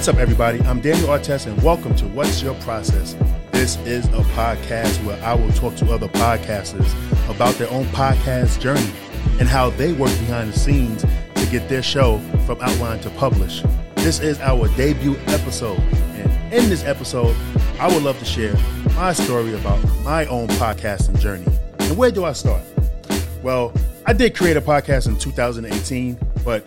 What's up, everybody? I'm Daniel Artest, and welcome to What's Your Process. This is a podcast where I will talk to other podcasters about their own podcast journey and how they work behind the scenes to get their show from outline to publish. This is our debut episode, and in this episode, I would love to share my story about my own podcasting journey. And where do I start? Well, I did create a podcast in 2018, but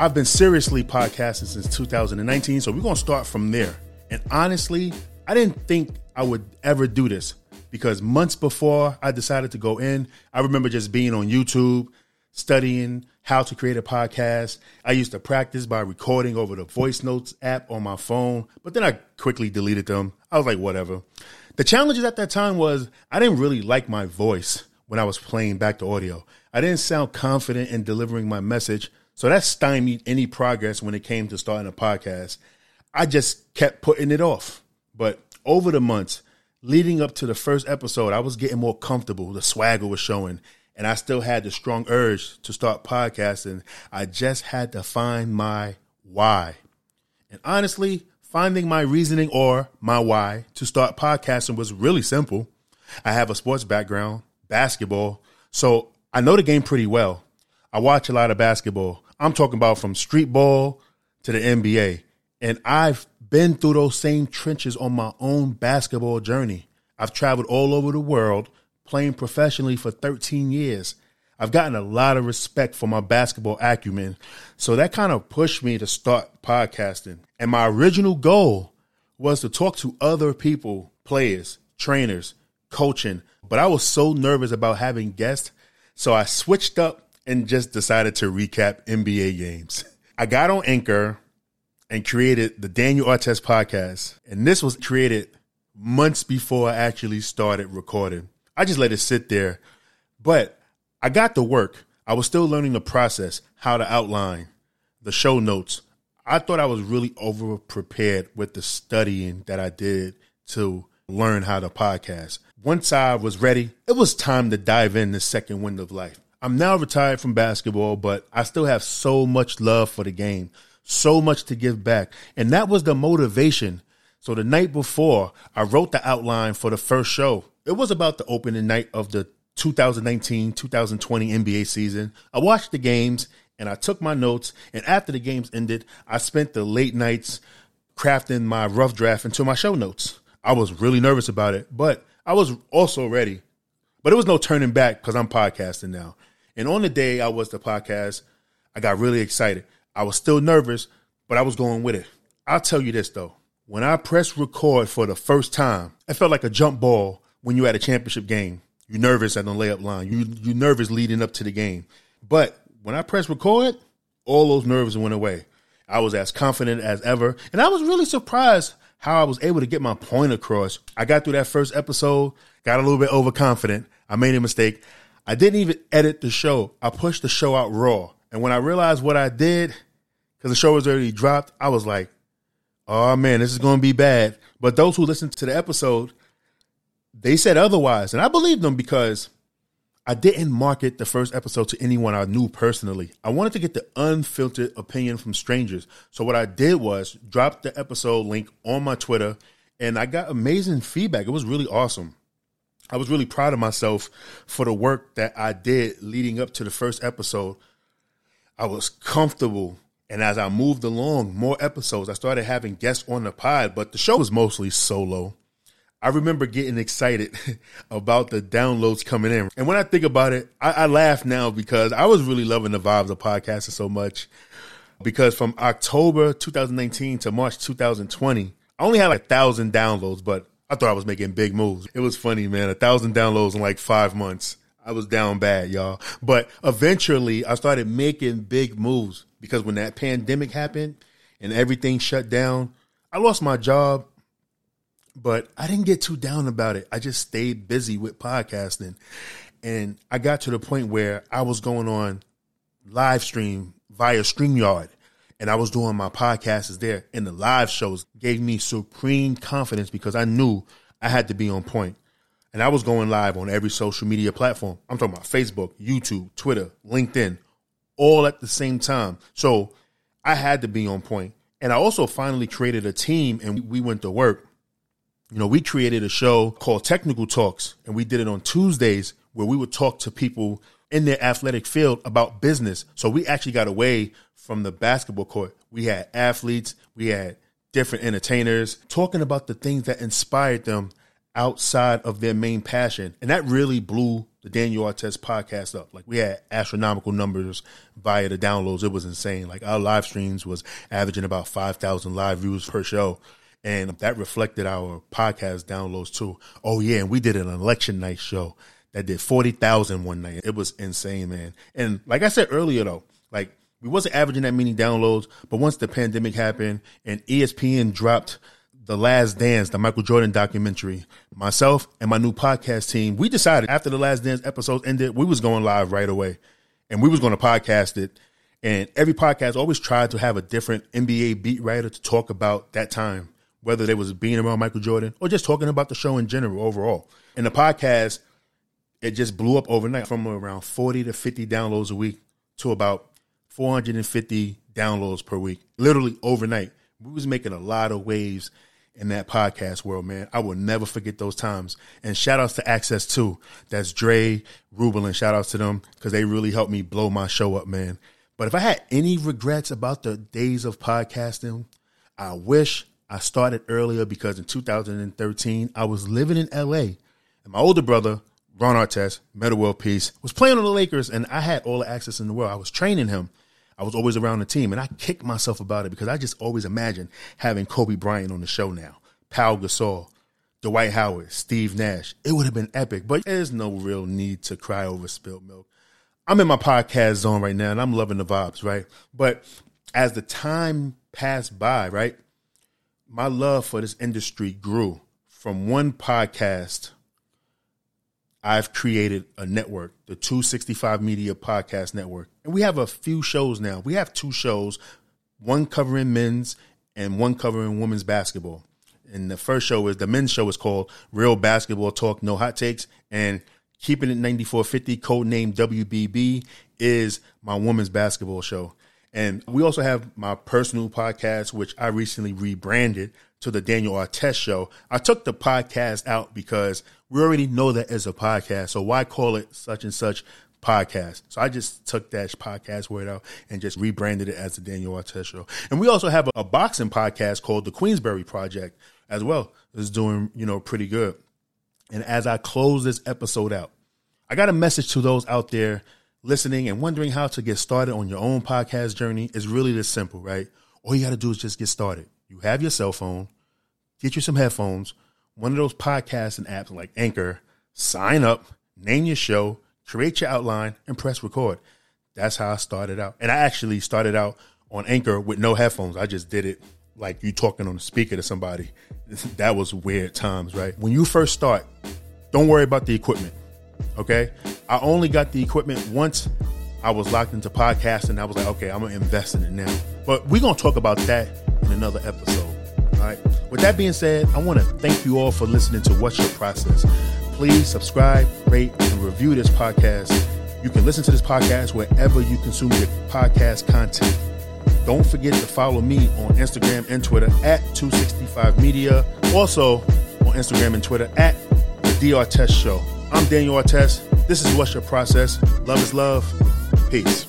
I've been seriously podcasting since 2019, so we're going to start from there. And honestly, I didn't think I would ever do this because months before I decided to go in, I remember just being on YouTube, studying how to create a podcast. I used to practice by recording over the voice notes app on my phone, but then I quickly deleted them. I was like, whatever. The challenges at that time was I didn't really like my voice when I was playing back the audio. I didn't sound confident in delivering my message so that stymied any progress when it came to starting a podcast. I just kept putting it off. But over the months leading up to the first episode, I was getting more comfortable. The swagger was showing, and I still had the strong urge to start podcasting. I just had to find my why. And honestly, finding my reasoning or my why to start podcasting was really simple. I have a sports background, basketball, so I know the game pretty well. I watch a lot of basketball. I'm talking about from street ball to the NBA. And I've been through those same trenches on my own basketball journey. I've traveled all over the world playing professionally for 13 years. I've gotten a lot of respect for my basketball acumen. So that kind of pushed me to start podcasting. And my original goal was to talk to other people, players, trainers, coaching. But I was so nervous about having guests. So I switched up and just decided to recap NBA games. I got on Anchor and created the Daniel Artest podcast. And this was created months before I actually started recording. I just let it sit there. But I got to work. I was still learning the process, how to outline, the show notes. I thought I was really over prepared with the studying that I did to learn how to podcast. Once I was ready, it was time to dive in the second wind of life. I'm now retired from basketball, but I still have so much love for the game, so much to give back. And that was the motivation. So the night before, I wrote the outline for the first show. It was about the opening night of the 2019 2020 NBA season. I watched the games and I took my notes. And after the games ended, I spent the late nights crafting my rough draft into my show notes. I was really nervous about it, but I was also ready. But it was no turning back because I'm podcasting now. And on the day I was the podcast, I got really excited. I was still nervous, but I was going with it. I'll tell you this though. When I pressed record for the first time, it felt like a jump ball when you at a championship game. You're nervous at the layup line. You you nervous leading up to the game. But when I pressed record, all those nerves went away. I was as confident as ever, and I was really surprised how I was able to get my point across. I got through that first episode, got a little bit overconfident. I made a mistake. I didn't even edit the show. I pushed the show out raw. And when I realized what I did, because the show was already dropped, I was like, oh man, this is going to be bad. But those who listened to the episode, they said otherwise. And I believed them because I didn't market the first episode to anyone I knew personally. I wanted to get the unfiltered opinion from strangers. So what I did was drop the episode link on my Twitter and I got amazing feedback. It was really awesome. I was really proud of myself for the work that I did leading up to the first episode. I was comfortable. And as I moved along, more episodes, I started having guests on the pod, but the show was mostly solo. I remember getting excited about the downloads coming in. And when I think about it, I, I laugh now because I was really loving the vibes of podcasting so much. Because from October 2019 to March 2020, I only had like a thousand downloads, but I thought I was making big moves. It was funny, man. A thousand downloads in like five months. I was down bad, y'all. But eventually I started making big moves because when that pandemic happened and everything shut down, I lost my job, but I didn't get too down about it. I just stayed busy with podcasting. And I got to the point where I was going on live stream via StreamYard and I was doing my podcasts there and the live shows gave me supreme confidence because I knew I had to be on point. And I was going live on every social media platform. I'm talking about Facebook, YouTube, Twitter, LinkedIn, all at the same time. So I had to be on point. And I also finally created a team and we went to work. You know, we created a show called Technical Talks and we did it on Tuesdays where we would talk to people in their athletic field about business. So we actually got away from the basketball court. We had athletes, we had different entertainers talking about the things that inspired them outside of their main passion. And that really blew the Daniel Artest podcast up. Like we had astronomical numbers via the downloads. It was insane. Like our live streams was averaging about 5,000 live views per show. And that reflected our podcast downloads too. Oh yeah. And we did an election night show that did 40,000 one night. It was insane, man. And like I said earlier though, like we wasn't averaging that many downloads, but once the pandemic happened and ESPN dropped the Last Dance, the Michael Jordan documentary, myself and my new podcast team, we decided after the Last Dance episode ended, we was going live right away, and we was going to podcast it. And every podcast always tried to have a different NBA beat writer to talk about that time, whether they was being around Michael Jordan or just talking about the show in general overall. And the podcast, it just blew up overnight from around 40 to 50 downloads a week to about 450 downloads per week, literally overnight. We was making a lot of waves in that podcast world, man. I will never forget those times. And shout outs to Access too. That's Dre, and shout outs to them because they really helped me blow my show up, man. But if I had any regrets about the days of podcasting, I wish I started earlier because in 2013, I was living in LA and my older brother, Ron Artest, Metta World Peace, was playing on the Lakers and I had all the access in the world. I was training him. I was always around the team, and I kicked myself about it because I just always imagined having Kobe Bryant on the show now, Pau Gasol, Dwight Howard, Steve Nash. It would have been epic, but there's no real need to cry over spilled milk. I'm in my podcast zone right now, and I'm loving the vibes, right? But as the time passed by, right, my love for this industry grew from one podcast I've created a network, the 265 Media Podcast Network. And we have a few shows now. We have two shows, one covering men's and one covering women's basketball. And the first show is the men's show is called Real Basketball Talk, No Hot Takes. And Keeping It 9450, code name WBB, is my women's basketball show. And we also have my personal podcast, which I recently rebranded to the Daniel Artest Show. I took the podcast out because we already know that as a podcast. So why call it such and such podcast? So I just took that podcast word out and just rebranded it as the Daniel Artest Show. And we also have a, a boxing podcast called the Queensberry Project as well. It's doing, you know, pretty good. And as I close this episode out, I got a message to those out there listening and wondering how to get started on your own podcast journey. It's really this simple, right? All you got to do is just get started. You have your cell phone, get you some headphones, one of those podcasts and apps like Anchor, sign up, name your show, create your outline, and press record. That's how I started out. And I actually started out on Anchor with no headphones. I just did it like you talking on the speaker to somebody. that was weird times, right? When you first start, don't worry about the equipment. Okay. I only got the equipment once I was locked into podcasting. I was like, okay, I'm gonna invest in it now. But we're gonna talk about that in another episode. All right. With that being said, I want to thank you all for listening to What's Your Process. Please subscribe, rate, and review this podcast. You can listen to this podcast wherever you consume your podcast content. Don't forget to follow me on Instagram and Twitter at 265 Media. Also on Instagram and Twitter at the DR Test Show. I'm Daniel Artest. This is What's Your Process. Love is love. Peace.